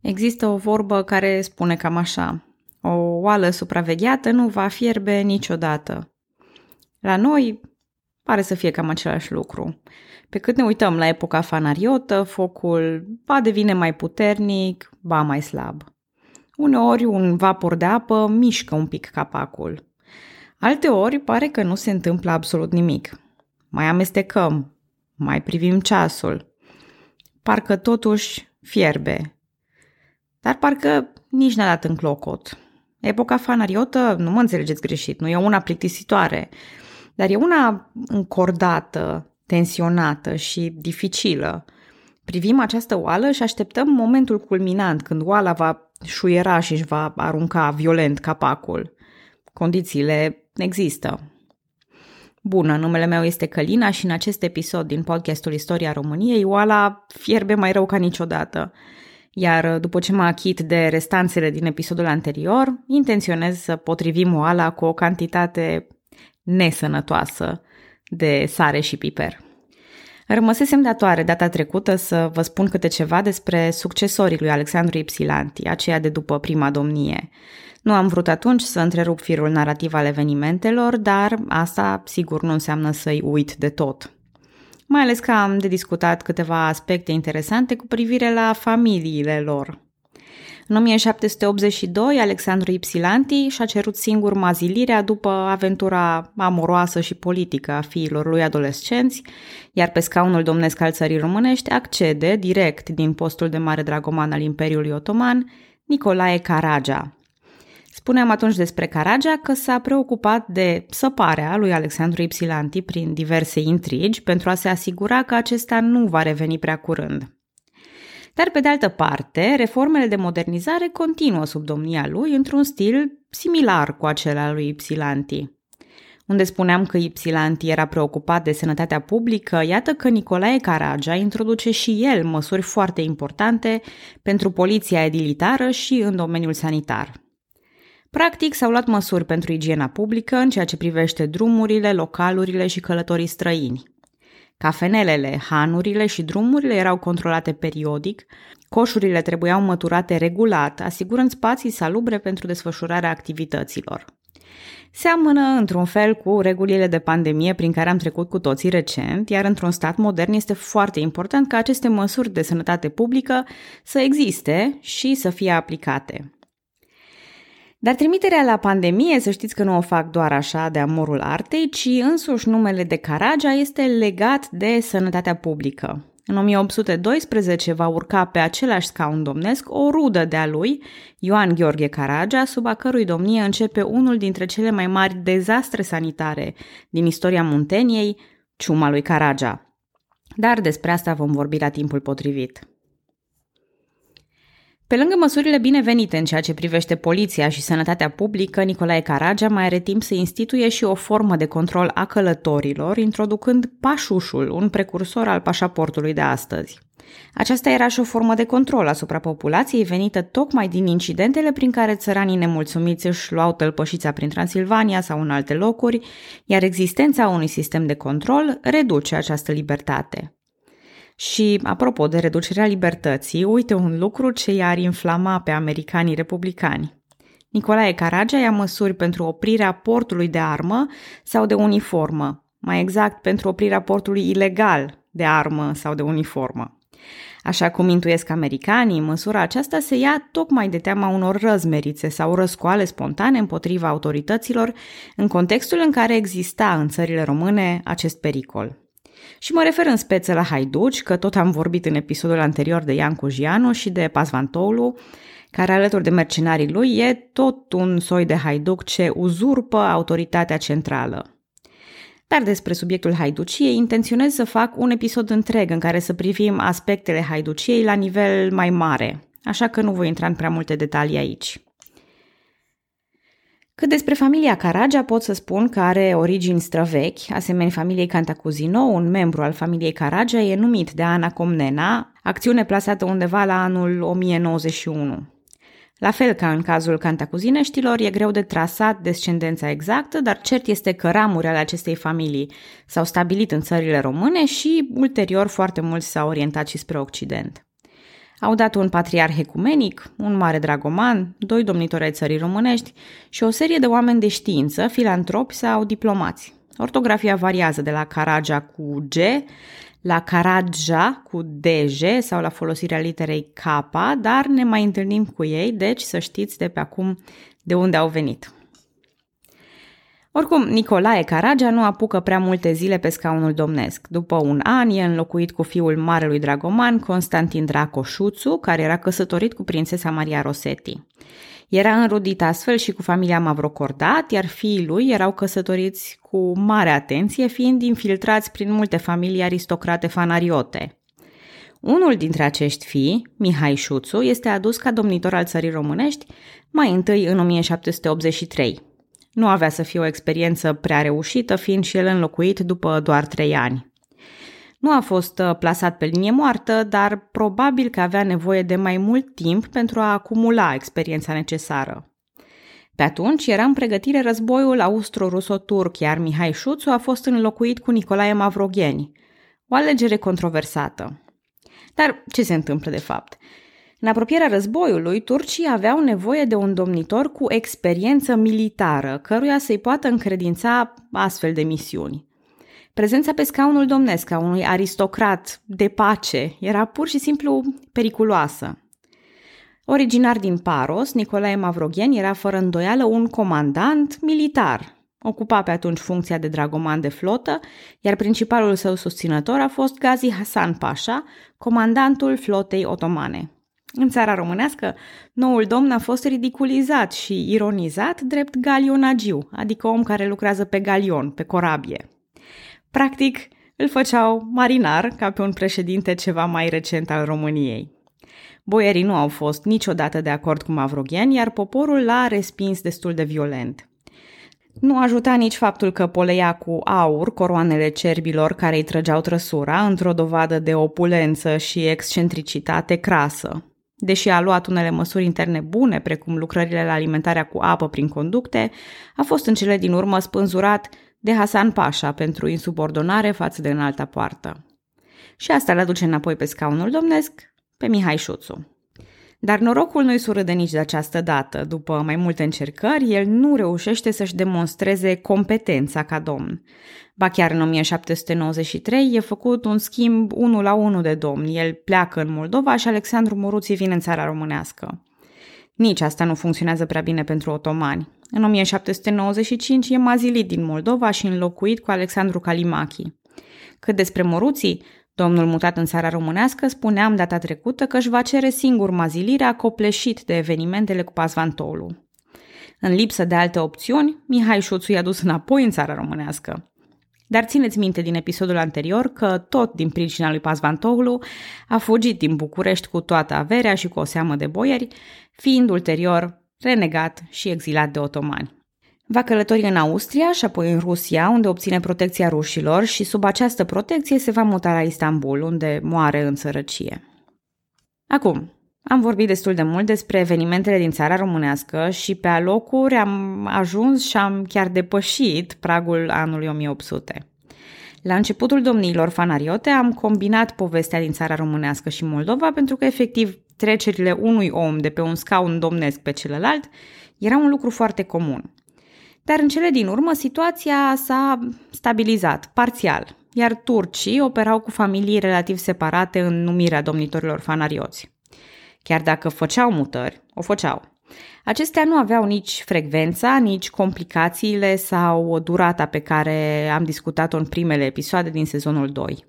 Există o vorbă care spune cam așa. O oală supravegheată nu va fierbe niciodată. La noi pare să fie cam același lucru. Pe cât ne uităm la epoca fanariotă, focul va devine mai puternic, ba mai slab. Uneori un vapor de apă mișcă un pic capacul. Alte ori pare că nu se întâmplă absolut nimic. Mai amestecăm, mai privim ceasul. Parcă totuși fierbe. Dar parcă nici n-a dat în clocot. Epoca fanariotă, nu mă înțelegeți greșit, nu e una plictisitoare, dar e una încordată, tensionată și dificilă. Privim această oală și așteptăm momentul culminant când oala va șuiera și își va arunca violent capacul. Condițiile există. Bună, numele meu este Călina și în acest episod din podcastul Istoria României, oala fierbe mai rău ca niciodată. Iar după ce mă achit de restanțele din episodul anterior, intenționez să potrivim oala cu o cantitate nesănătoasă de sare și piper. Rămăsesem datoare data trecută să vă spun câte ceva despre succesorii lui Alexandru Ipsilanti, aceea de după prima domnie. Nu am vrut atunci să întrerup firul narrativ al evenimentelor, dar asta sigur nu înseamnă să-i uit de tot. Mai ales că am de discutat câteva aspecte interesante cu privire la familiile lor. În 1782, Alexandru Ipsilanti și-a cerut singur mazilirea după aventura amoroasă și politică a fiilor lui adolescenți, iar pe scaunul domnesc al țării românești accede, direct din postul de mare dragoman al Imperiului Otoman, Nicolae Caragia, Spuneam atunci despre Caragea că s-a preocupat de săparea lui Alexandru Ipsilanti prin diverse intrigi pentru a se asigura că acesta nu va reveni prea curând. Dar, pe de altă parte, reformele de modernizare continuă sub domnia lui într-un stil similar cu acela lui Ipsilanti. Unde spuneam că Ipsilanti era preocupat de sănătatea publică, iată că Nicolae Caragea introduce și el măsuri foarte importante pentru poliția edilitară și în domeniul sanitar – Practic, s-au luat măsuri pentru igiena publică în ceea ce privește drumurile, localurile și călătorii străini. Cafenelele, hanurile și drumurile erau controlate periodic, coșurile trebuiau măturate regulat, asigurând spații salubre pentru desfășurarea activităților. Seamănă într-un fel cu regulile de pandemie prin care am trecut cu toții recent, iar într-un stat modern este foarte important ca aceste măsuri de sănătate publică să existe și să fie aplicate. Dar trimiterea la pandemie, să știți că nu o fac doar așa de amorul artei, ci însuși numele de Caragea este legat de sănătatea publică. În 1812 va urca pe același scaun domnesc o rudă de-a lui, Ioan Gheorghe Caragea, sub a cărui domnie începe unul dintre cele mai mari dezastre sanitare din istoria Munteniei, ciuma lui Caragea. Dar despre asta vom vorbi la timpul potrivit. Pe lângă măsurile binevenite în ceea ce privește poliția și sănătatea publică, Nicolae Caragea mai are timp să instituie și o formă de control a călătorilor, introducând pașușul, un precursor al pașaportului de astăzi. Aceasta era și o formă de control asupra populației venită tocmai din incidentele prin care țăranii nemulțumiți își luau tălpășița prin Transilvania sau în alte locuri, iar existența unui sistem de control reduce această libertate. Și, apropo de reducerea libertății, uite un lucru ce i-ar inflama pe americanii republicani. Nicolae Caragea ia măsuri pentru oprirea portului de armă sau de uniformă, mai exact pentru oprirea portului ilegal de armă sau de uniformă. Așa cum intuiesc americanii, măsura aceasta se ia tocmai de teama unor răzmerițe sau răscoale spontane împotriva autorităților în contextul în care exista în țările române acest pericol. Și mă refer în speță la Haiduci, că tot am vorbit în episodul anterior de Ian Cujianu și de Pasvantoulu, care alături de mercenarii lui e tot un soi de haiduc ce uzurpă autoritatea centrală. Dar despre subiectul haiduciei intenționez să fac un episod întreg în care să privim aspectele haiduciei la nivel mai mare, așa că nu voi intra în prea multe detalii aici. Cât despre familia Caragea pot să spun că are origini străvechi, asemenea familiei Cantacuzino, un membru al familiei Caragea e numit de Ana Comnena, acțiune plasată undeva la anul 1091. La fel ca în cazul cantacuzineștilor, e greu de trasat descendența exactă, dar cert este că ramuri ale acestei familii s-au stabilit în țările române și ulterior foarte mulți s-au orientat și spre Occident. Au dat un patriarh ecumenic, un mare dragoman, doi domnitori ai țării românești și o serie de oameni de știință, filantropi sau diplomați. Ortografia variază de la Caragia cu G la Caragia cu DG sau la folosirea literei K, dar ne mai întâlnim cu ei, deci să știți de pe acum de unde au venit. Oricum, Nicolae Caragea nu apucă prea multe zile pe scaunul domnesc. După un an e înlocuit cu fiul marelui dragoman, Constantin Dracoșuțu, care era căsătorit cu prințesa Maria Rosetti. Era înrudit astfel și cu familia Mavrocordat, iar fiii lui erau căsătoriți cu mare atenție, fiind infiltrați prin multe familii aristocrate fanariote. Unul dintre acești fii, Mihai Șuțu, este adus ca domnitor al țării românești mai întâi în 1783. Nu avea să fie o experiență prea reușită, fiind și el înlocuit după doar trei ani. Nu a fost uh, plasat pe linie moartă, dar probabil că avea nevoie de mai mult timp pentru a acumula experiența necesară. Pe atunci era în pregătire războiul austro-ruso-turc, iar Mihai Șuțu a fost înlocuit cu Nicolae Mavrogheni. O alegere controversată. Dar ce se întâmplă de fapt? În apropierea războiului, turcii aveau nevoie de un domnitor cu experiență militară, căruia să-i poată încredința astfel de misiuni. Prezența pe scaunul domnesc a unui aristocrat de pace era pur și simplu periculoasă. Originar din Paros, Nicolae Mavroghen era fără îndoială un comandant militar. Ocupa pe atunci funcția de dragoman de flotă, iar principalul său susținător a fost Gazi Hasan Pasha, comandantul flotei otomane. În țara românească, noul domn a fost ridiculizat și ironizat drept galionagiu, adică om care lucrează pe galion, pe corabie. Practic, îl făceau marinar ca pe un președinte ceva mai recent al României. Boierii nu au fost niciodată de acord cu Mavroghen, iar poporul l-a respins destul de violent. Nu ajuta nici faptul că poleia cu aur coroanele cerbilor care îi trăgeau trăsura într-o dovadă de opulență și excentricitate crasă. Deși a luat unele măsuri interne bune, precum lucrările la alimentarea cu apă prin conducte, a fost în cele din urmă spânzurat de Hasan Pasha pentru insubordonare față de înalta poartă. Și asta le aduce înapoi pe scaunul domnesc pe Mihai Șuțu. Dar norocul nu-i surâde nici de această dată. După mai multe încercări, el nu reușește să-și demonstreze competența ca domn. Ba chiar în 1793 e făcut un schimb unul la unul de domni. El pleacă în Moldova și Alexandru Moruții vine în țara românească. Nici asta nu funcționează prea bine pentru otomani. În 1795 e mazilit din Moldova și înlocuit cu Alexandru Calimachi. Cât despre Moruții, domnul mutat în țara românească spuneam data trecută că își va cere singur mazilirea copleșit de evenimentele cu Pasvantolu. În lipsă de alte opțiuni, Mihai Șuțu i-a dus înapoi în țara românească. Dar țineți minte din episodul anterior că tot din pricina lui Pasvantoglu a fugit din București cu toată averea și cu o seamă de boieri, fiind ulterior renegat și exilat de otomani. Va călători în Austria și apoi în Rusia, unde obține protecția rușilor și sub această protecție se va muta la Istanbul, unde moare în sărăcie. Acum, am vorbit destul de mult despre evenimentele din țara românească și pe alocuri am ajuns și am chiar depășit pragul anului 1800. La începutul domniilor fanariote am combinat povestea din țara românească și Moldova pentru că efectiv trecerile unui om de pe un scaun domnesc pe celălalt era un lucru foarte comun. Dar în cele din urmă situația s-a stabilizat, parțial, iar turcii operau cu familii relativ separate în numirea domnitorilor fanarioți. Chiar dacă făceau mutări, o făceau. Acestea nu aveau nici frecvența, nici complicațiile sau durata pe care am discutat-o în primele episoade din sezonul 2.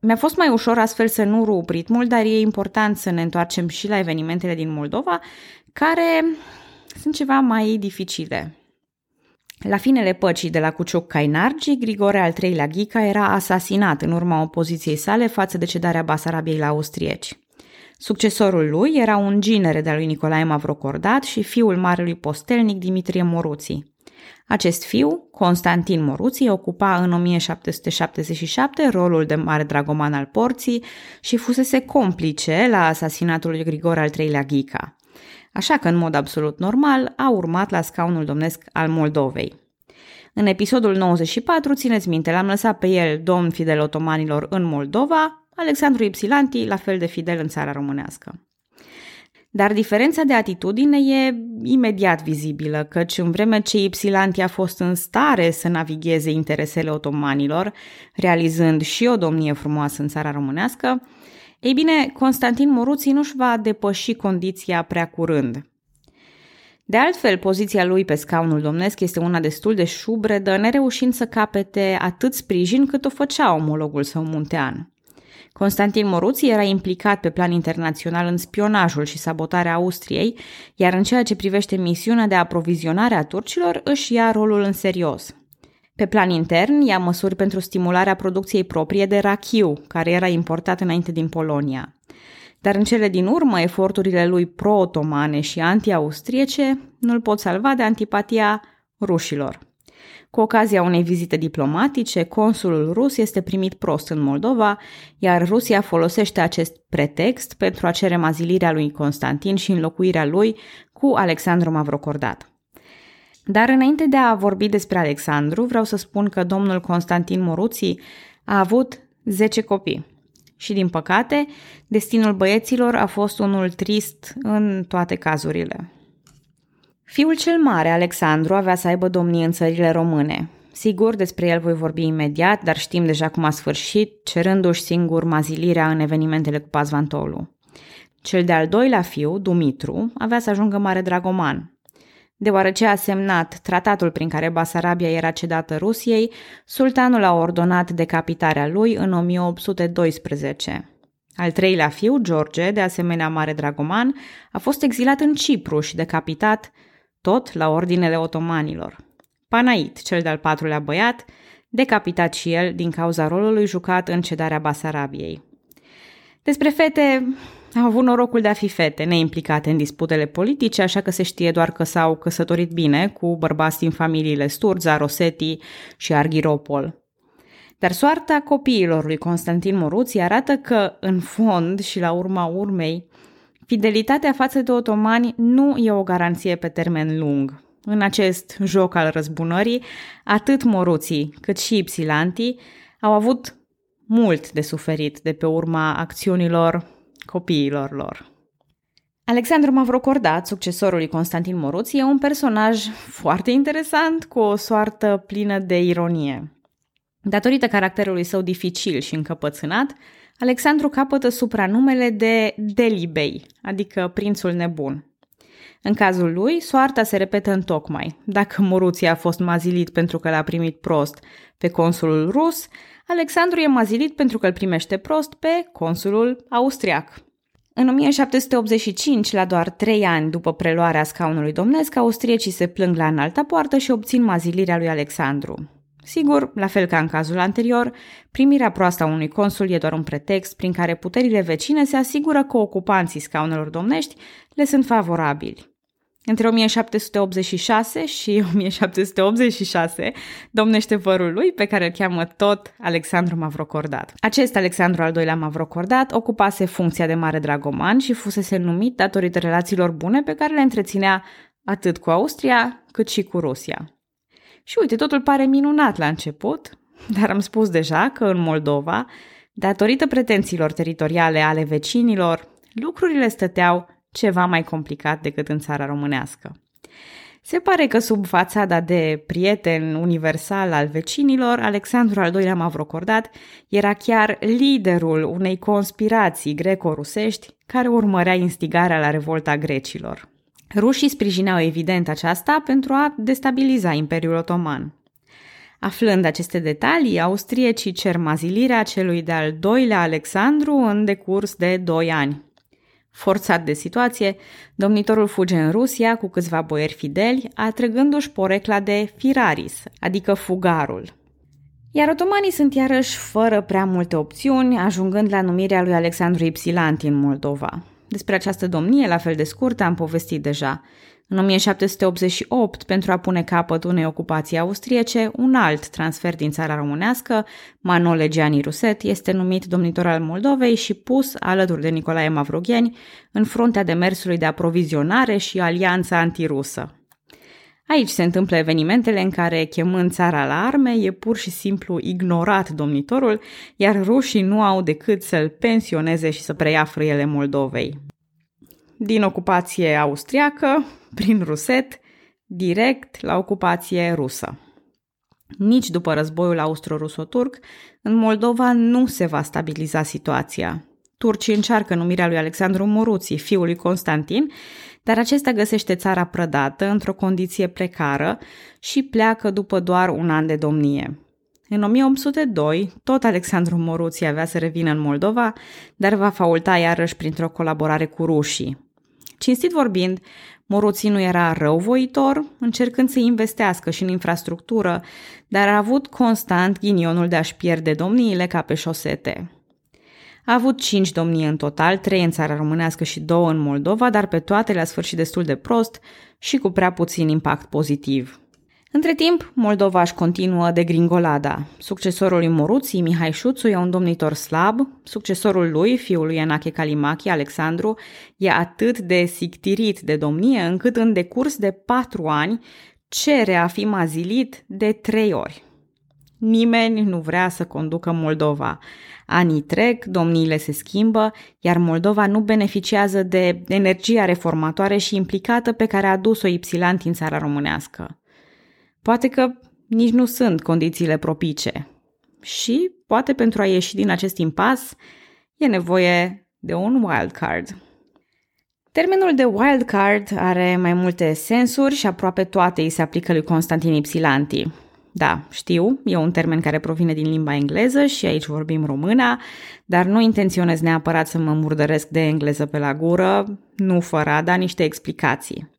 Mi-a fost mai ușor astfel să nu rup ritmul, dar e important să ne întoarcem și la evenimentele din Moldova, care sunt ceva mai dificile. La finele păcii de la Cuciuc Cainargi, Grigore al III-lea Ghica era asasinat în urma opoziției sale față de cedarea Basarabiei la austrieci. Succesorul lui era un ginere de-a lui Nicolae Mavrocordat și fiul marelui postelnic Dimitrie Moruții. Acest fiu, Constantin Moruții, ocupa în 1777 rolul de mare dragoman al porții și fusese complice la asasinatul lui Grigor al III-lea Ghica. Așa că, în mod absolut normal, a urmat la scaunul domnesc al Moldovei. În episodul 94, țineți minte, l-am lăsat pe el, domn fidel otomanilor, în Moldova, Alexandru Ipsilanti, la fel de fidel în țara românească. Dar diferența de atitudine e imediat vizibilă, căci în vreme ce Ipsilanti a fost în stare să navigheze interesele otomanilor, realizând și o domnie frumoasă în țara românească, ei bine, Constantin Moruții nu-și va depăși condiția prea curând. De altfel, poziția lui pe scaunul domnesc este una destul de șubredă, nereușind să capete atât sprijin cât o făcea omologul său muntean. Constantin Moruții era implicat pe plan internațional în spionajul și sabotarea Austriei, iar în ceea ce privește misiunea de aprovizionare a turcilor își ia rolul în serios. Pe plan intern, ia măsuri pentru stimularea producției proprie de rachiu, care era importat înainte din Polonia. Dar în cele din urmă, eforturile lui pro-otomane și anti-austriece nu-l pot salva de antipatia rușilor. Cu ocazia unei vizite diplomatice, consulul rus este primit prost în Moldova, iar Rusia folosește acest pretext pentru a cere mazilirea lui Constantin și înlocuirea lui cu Alexandru Mavrocordat. Dar înainte de a vorbi despre Alexandru, vreau să spun că domnul Constantin Moruții a avut 10 copii. Și din păcate, destinul băieților a fost unul trist în toate cazurile. Fiul cel mare, Alexandru, avea să aibă domnie în țările române. Sigur, despre el voi vorbi imediat, dar știm deja cum a sfârșit, cerându-și singur mazilirea în evenimentele cu Pazvantolu. Cel de-al doilea fiu, Dumitru, avea să ajungă mare dragoman. Deoarece a semnat tratatul prin care Basarabia era cedată Rusiei, sultanul a ordonat decapitarea lui în 1812. Al treilea fiu, George, de asemenea mare dragoman, a fost exilat în Cipru și decapitat tot la ordinele otomanilor. Panait, cel de-al patrulea băiat, decapitat și el din cauza rolului jucat în cedarea Basarabiei. Despre fete, au avut norocul de a fi fete, neimplicate în disputele politice, așa că se știe doar că s-au căsătorit bine cu bărbați din familiile Sturza, Rosetti și Arghiropol. Dar soarta copiilor lui Constantin Moruții arată că, în fond și la urma urmei, fidelitatea față de otomani nu e o garanție pe termen lung. În acest joc al răzbunării, atât Moruții cât și Ipsilantii au avut mult de suferit de pe urma acțiunilor copiilor lor. Alexandru Mavrocordat, succesorul lui Constantin Moruții, e un personaj foarte interesant, cu o soartă plină de ironie. Datorită caracterului său dificil și încăpățânat, Alexandru capătă supranumele de Delibei, adică prințul nebun. În cazul lui, soarta se repetă în tocmai. Dacă Moruții a fost mazilit pentru că l-a primit prost pe consulul rus, Alexandru e mazilit pentru că îl primește prost pe consulul austriac. În 1785, la doar trei ani după preluarea scaunului domnesc, austriecii se plâng la înalta poartă și obțin mazilirea lui Alexandru. Sigur, la fel ca în cazul anterior, primirea proastă a unui consul e doar un pretext prin care puterile vecine se asigură că ocupanții scaunelor domnești le sunt favorabili. Între 1786 și 1786 domnește vărul lui, pe care îl cheamă tot Alexandru Mavrocordat. Acest Alexandru al doilea Mavrocordat ocupase funcția de mare dragoman și fusese numit datorită relațiilor bune pe care le întreținea atât cu Austria cât și cu Rusia. Și uite, totul pare minunat la început, dar am spus deja că în Moldova, datorită pretențiilor teritoriale ale vecinilor, lucrurile stăteau ceva mai complicat decât în țara românească. Se pare că sub fațada de prieten universal al vecinilor, Alexandru al II-lea Mavrocordat era chiar liderul unei conspirații greco-rusești care urmărea instigarea la revolta grecilor. Rușii sprijineau evident aceasta pentru a destabiliza Imperiul Otoman. Aflând aceste detalii, austriecii cer mazilirea celui de-al doilea Alexandru în decurs de doi ani. Forțat de situație, domnitorul fuge în Rusia cu câțiva boieri fideli, atrăgându-și porecla de firaris, adică fugarul. Iar otomanii sunt iarăși fără prea multe opțiuni, ajungând la numirea lui Alexandru Ipsilanti în Moldova. Despre această domnie, la fel de scurtă, am povestit deja. În 1788, pentru a pune capăt unei ocupații austriece, un alt transfer din țara românească, Manole Gianni Ruset, este numit domnitor al Moldovei și pus, alături de Nicolae Mavrogheni, în fruntea demersului de aprovizionare și alianța antirusă. Aici se întâmplă evenimentele în care, chemând țara la arme, e pur și simplu ignorat domnitorul, iar rușii nu au decât să-l pensioneze și să preia frâiele Moldovei. Din ocupație austriacă, prin Ruset, direct la ocupație rusă. Nici după războiul austro-ruso-turc, în Moldova nu se va stabiliza situația. Turcii încearcă numirea lui Alexandru Moruții, fiul lui Constantin, dar acesta găsește țara prădată într-o condiție precară și pleacă după doar un an de domnie. În 1802, tot Alexandru Moruții avea să revină în Moldova, dar va faulta iarăși printr-o colaborare cu rușii. Cinstit vorbind, Moruții nu era răuvoitor, încercând să investească și în infrastructură, dar a avut constant ghinionul de a-și pierde domniile ca pe șosete. A avut cinci domnii în total, trei în țara românească și două în Moldova, dar pe toate le-a sfârșit destul de prost și cu prea puțin impact pozitiv. Între timp, Moldova își continuă de gringolada. Succesorul lui Moruții, Mihai Șuțu, e un domnitor slab. Succesorul lui, fiul lui Enache Calimachi, Alexandru, e atât de sictirit de domnie încât în decurs de patru ani cere a fi mazilit de trei ori. Nimeni nu vrea să conducă Moldova. Anii trec, domniile se schimbă, iar Moldova nu beneficiază de energia reformatoare și implicată pe care a adus-o Ipsilanti în țara românească. Poate că nici nu sunt condițiile propice. Și, poate pentru a ieși din acest impas, e nevoie de un wildcard. Termenul de wildcard are mai multe sensuri și aproape toate îi se aplică lui Constantin Ipsilanti. Da, știu, e un termen care provine din limba engleză și aici vorbim româna, dar nu intenționez neapărat să mă murdăresc de engleză pe la gură, nu fără a da niște explicații.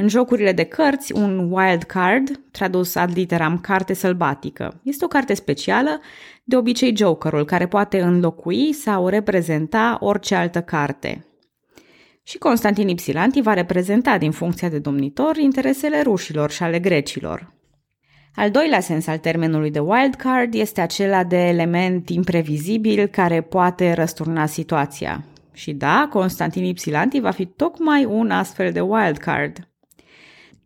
În jocurile de cărți, un wild card, tradus ad literam carte sălbatică, este o carte specială, de obicei jokerul, care poate înlocui sau reprezenta orice altă carte. Și Constantin Ipsilanti va reprezenta din funcția de domnitor interesele rușilor și ale grecilor. Al doilea sens al termenului de wild card este acela de element imprevizibil care poate răsturna situația. Și da, Constantin Ipsilanti va fi tocmai un astfel de wild card.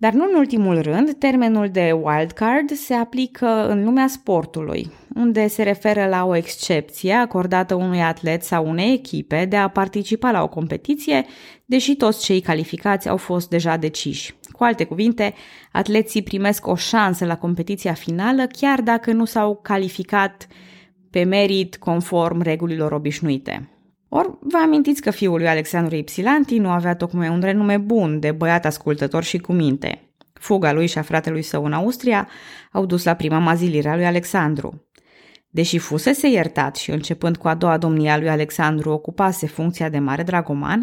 Dar nu în ultimul rând, termenul de wildcard se aplică în lumea sportului, unde se referă la o excepție acordată unui atlet sau unei echipe de a participa la o competiție, deși toți cei calificați au fost deja deciși. Cu alte cuvinte, atleții primesc o șansă la competiția finală chiar dacă nu s-au calificat pe merit conform regulilor obișnuite. Or, vă amintiți că fiul lui Alexandru Ipsilanti nu avea tocmai un renume bun de băiat ascultător și cu minte. Fuga lui și a fratelui său în Austria au dus la prima mazilire a lui Alexandru. Deși fusese iertat și începând cu a doua domnie a lui Alexandru ocupase funcția de mare dragoman,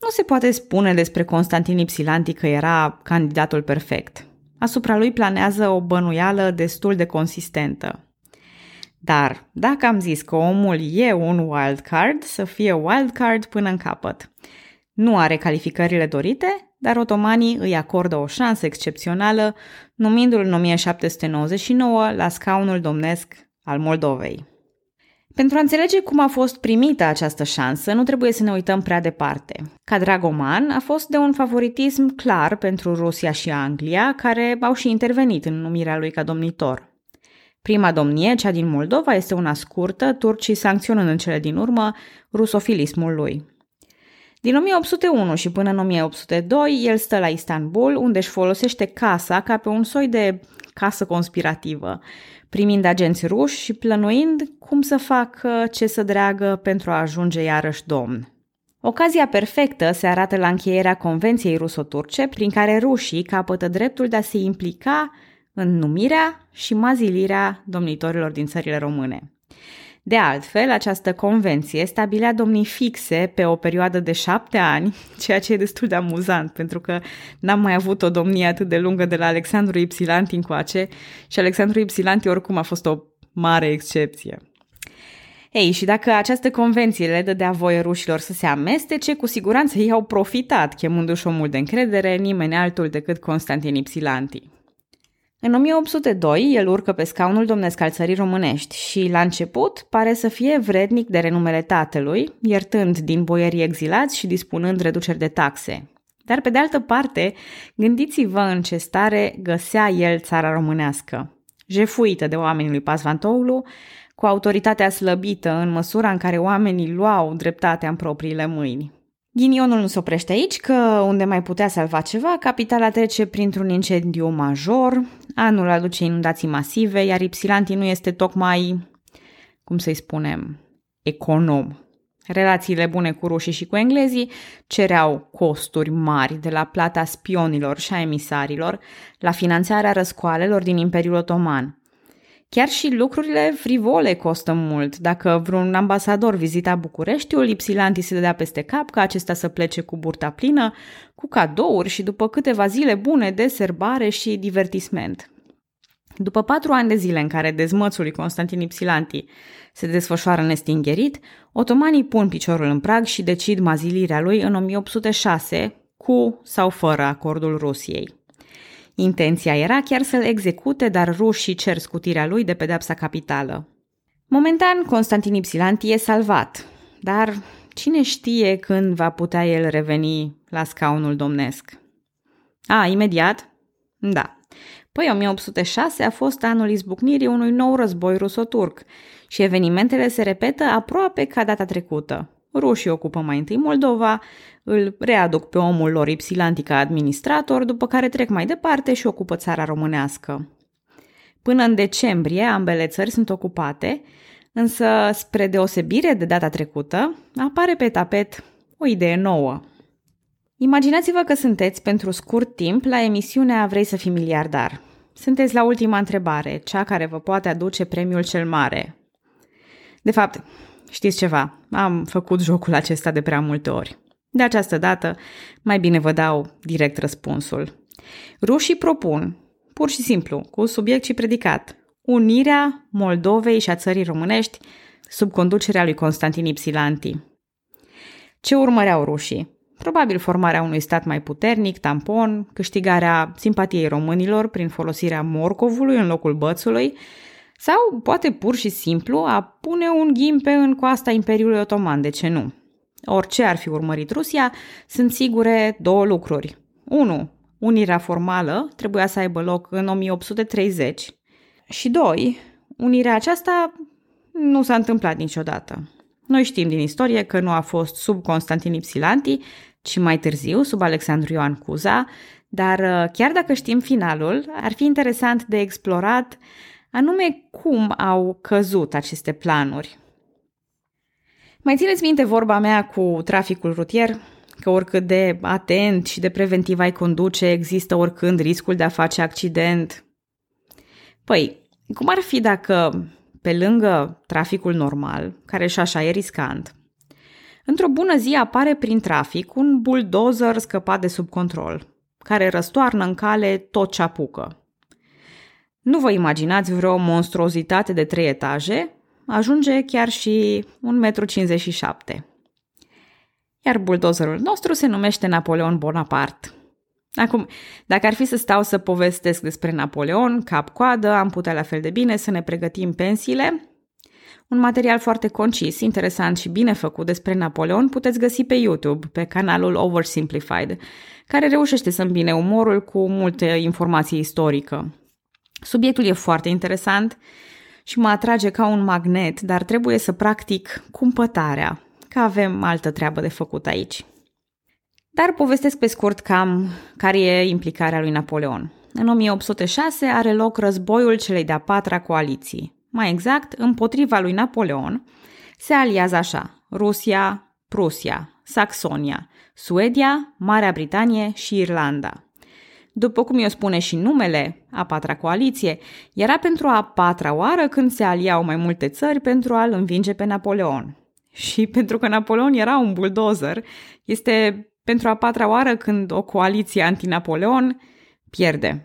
nu se poate spune despre Constantin Ipsilanti că era candidatul perfect. Asupra lui planează o bănuială destul de consistentă. Dar dacă am zis că omul e un wild card, să fie wild card până în capăt. Nu are calificările dorite, dar otomanii îi acordă o șansă excepțională, numindu-l în 1799 la scaunul domnesc al Moldovei. Pentru a înțelege cum a fost primită această șansă, nu trebuie să ne uităm prea departe. Ca dragoman, a fost de un favoritism clar pentru Rusia și Anglia, care au și intervenit în numirea lui ca domnitor. Prima domnie, cea din Moldova, este una scurtă, turcii sancționând în cele din urmă rusofilismul lui. Din 1801 și până în 1802, el stă la Istanbul, unde își folosește casa ca pe un soi de casă conspirativă, primind agenți ruși și plănuind cum să facă ce să dreagă pentru a ajunge iarăși domn. Ocazia perfectă se arată la încheierea Convenției ruso-turce, prin care rușii capătă dreptul de a se implica în numirea și mazilirea domnitorilor din țările române. De altfel, această convenție stabilea domnii fixe pe o perioadă de șapte ani, ceea ce e destul de amuzant, pentru că n-am mai avut o domnie atât de lungă de la Alexandru Ipsilanti încoace și Alexandru Ipsilanti oricum a fost o mare excepție. Ei, și dacă această convenție le dădea voie rușilor să se amestece, cu siguranță ei au profitat, chemându-și omul de încredere, nimeni altul decât Constantin Ipsilanti. În 1802, el urcă pe scaunul domnesc al țării românești și, la început, pare să fie vrednic de renumele tatălui, iertând din boierii exilați și dispunând reduceri de taxe. Dar, pe de altă parte, gândiți-vă în ce stare găsea el țara românească. Jefuită de oamenii lui Pasvantoulu, cu autoritatea slăbită în măsura în care oamenii luau dreptatea în propriile mâini. Ghinionul nu se oprește aici, că unde mai putea salva ceva, capitala trece printr-un incendiu major, anul aduce inundații masive, iar Ipsilanti nu este tocmai, cum să-i spunem, econom. Relațiile bune cu rușii și cu englezii cereau costuri mari de la plata spionilor și a emisarilor la finanțarea răscoalelor din Imperiul Otoman – Chiar și lucrurile frivole costă mult. Dacă vreun ambasador vizita Bucureștiul, Ipsilanti se dădea peste cap ca acesta să plece cu burta plină, cu cadouri și după câteva zile bune de serbare și divertisment. După patru ani de zile în care dezmățul lui Constantin Ipsilanti se desfășoară nestingerit, otomanii pun piciorul în prag și decid mazilirea lui în 1806, cu sau fără acordul Rusiei. Intenția era chiar să-l execute, dar rușii cer scutirea lui de pedepsa capitală. Momentan, Constantin Ipsilanti e salvat, dar cine știe când va putea el reveni la scaunul domnesc? A, imediat? Da. Păi 1806 a fost anul izbucnirii unui nou război ruso-turc și evenimentele se repetă aproape ca data trecută. Rușii ocupă mai întâi Moldova, îl readuc pe omul lor Ipsilanti ca administrator, după care trec mai departe și ocupă țara românească. Până în decembrie, ambele țări sunt ocupate, însă, spre deosebire de data trecută, apare pe tapet o idee nouă. Imaginați-vă că sunteți pentru scurt timp la emisiunea Vrei să fii miliardar. Sunteți la ultima întrebare, cea care vă poate aduce premiul cel mare. De fapt, știți ceva, am făcut jocul acesta de prea multe ori. De această dată, mai bine vă dau direct răspunsul. Rușii propun, pur și simplu, cu subiect și predicat, unirea Moldovei și a țării românești sub conducerea lui Constantin Ipsilanti. Ce urmăreau rușii? Probabil formarea unui stat mai puternic, tampon, câștigarea simpatiei românilor prin folosirea morcovului în locul bățului sau poate pur și simplu a pune un ghimpe în coasta Imperiului Otoman, de ce nu? Orice ar fi urmărit Rusia, sunt sigure două lucruri. 1. Unirea formală trebuia să aibă loc în 1830 și 2. Unirea aceasta nu s-a întâmplat niciodată. Noi știm din istorie că nu a fost sub Constantin Ipsilanti, ci mai târziu sub Alexandru Ioan Cuza, dar uh, chiar dacă știm finalul, ar fi interesant de explorat anume cum au căzut aceste planuri. Mai țineți minte vorba mea cu traficul rutier? Că oricât de atent și de preventiv ai conduce, există oricând riscul de a face accident. Păi, cum ar fi dacă, pe lângă traficul normal, care și așa e riscant, într-o bună zi apare prin trafic un bulldozer scăpat de sub control, care răstoarnă în cale tot ce apucă. Nu vă imaginați vreo monstruozitate de trei etaje ajunge chiar și 1,57 m. Iar buldozerul nostru se numește Napoleon Bonaparte. Acum, dacă ar fi să stau să povestesc despre Napoleon, cap-coadă, am putea la fel de bine să ne pregătim pensiile. Un material foarte concis, interesant și bine făcut despre Napoleon puteți găsi pe YouTube, pe canalul Oversimplified, care reușește să îmbine umorul cu multe informații istorică. Subiectul e foarte interesant și mă atrage ca un magnet, dar trebuie să practic cumpătarea, că avem altă treabă de făcut aici. Dar povestesc pe scurt cam care e implicarea lui Napoleon. În 1806 are loc războiul celei de-a patra coaliții. Mai exact, împotriva lui Napoleon se aliază așa Rusia, Prusia, Saxonia, Suedia, Marea Britanie și Irlanda. După cum i-o spune și numele, a patra coaliție, era pentru a patra oară când se aliau mai multe țări pentru a-l învinge pe Napoleon. Și pentru că Napoleon era un buldozer, este pentru a patra oară când o coaliție anti-Napoleon pierde.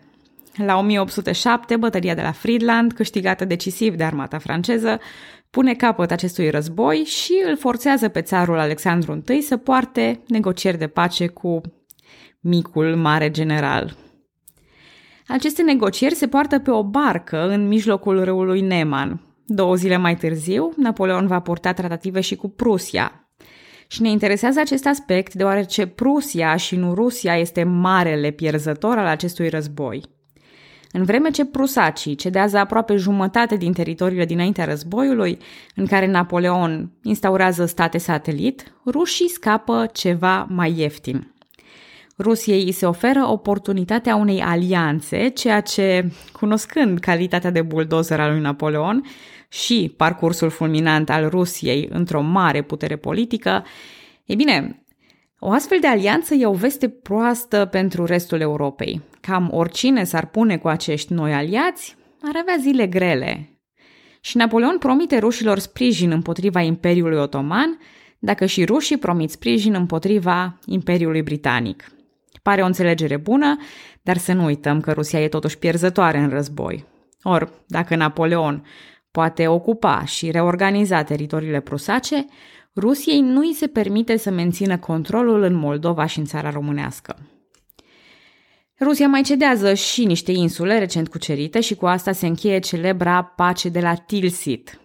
La 1807, bătălia de la Friedland, câștigată decisiv de armata franceză, pune capăt acestui război și îl forțează pe țarul Alexandru I să poarte negocieri de pace cu micul mare general. Aceste negocieri se poartă pe o barcă în mijlocul râului Neman. Două zile mai târziu, Napoleon va purta tratative și cu Prusia. Și ne interesează acest aspect deoarece Prusia și nu Rusia este marele pierzător al acestui război. În vreme ce prusacii cedează aproape jumătate din teritoriile dinaintea războiului, în care Napoleon instaurează state satelit, rușii scapă ceva mai ieftin. Rusiei îi se oferă oportunitatea unei alianțe, ceea ce, cunoscând calitatea de buldozer al lui Napoleon și parcursul fulminant al Rusiei într-o mare putere politică, e bine, o astfel de alianță e o veste proastă pentru restul Europei. Cam oricine s-ar pune cu acești noi aliați ar avea zile grele. Și Napoleon promite rușilor sprijin împotriva Imperiului Otoman, dacă și rușii promit sprijin împotriva Imperiului Britanic. Pare o înțelegere bună, dar să nu uităm că Rusia e totuși pierzătoare în război. Or, dacă Napoleon poate ocupa și reorganiza teritoriile prusace, Rusiei nu îi se permite să mențină controlul în Moldova și în țara românească. Rusia mai cedează și niște insule recent cucerite și cu asta se încheie celebra pace de la Tilsit.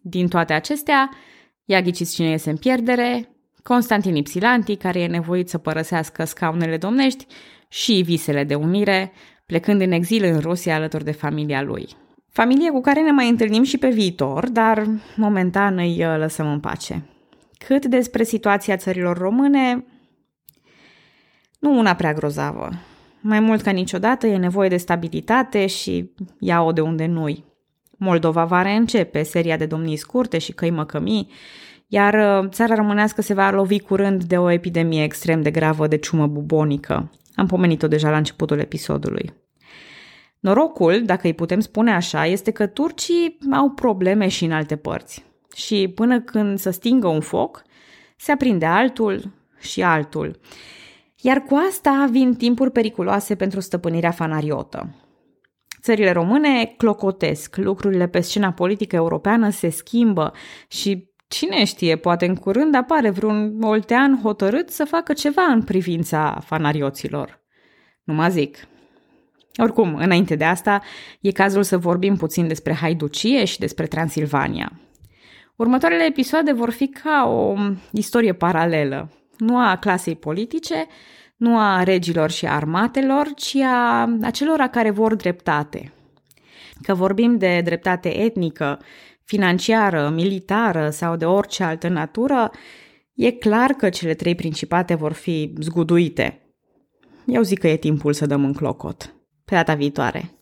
Din toate acestea, ia ghiciți cine iese în pierdere, Constantin Ipsilanti, care e nevoit să părăsească scaunele domnești și visele de unire, plecând în exil în Rusia alături de familia lui. Familie cu care ne mai întâlnim și pe viitor, dar momentan îi uh, lăsăm în pace. Cât despre situația țărilor române, nu una prea grozavă. Mai mult ca niciodată e nevoie de stabilitate și ia-o de unde nu-i. Moldova va reîncepe seria de domnii scurte și căi măcămii, iar uh, țara românească se va lovi curând de o epidemie extrem de gravă de ciumă bubonică. Am pomenit-o deja la începutul episodului. Norocul, dacă îi putem spune așa, este că turcii au probleme și în alte părți. Și până când să stingă un foc, se aprinde altul și altul. Iar cu asta vin timpuri periculoase pentru stăpânirea fanariotă. Țările române clocotesc, lucrurile pe scena politică europeană se schimbă și Cine știe, poate în curând apare vreun oltean hotărât să facă ceva în privința fanarioților. Nu mă zic. Oricum, înainte de asta, e cazul să vorbim puțin despre haiducie și despre Transilvania. Următoarele episoade vor fi ca o istorie paralelă, nu a clasei politice, nu a regilor și armatelor, ci a acelora care vor dreptate. Că vorbim de dreptate etnică, financiară, militară sau de orice altă natură, e clar că cele trei principate vor fi zguduite. Eu zic că e timpul să dăm în clocot. Pe data viitoare!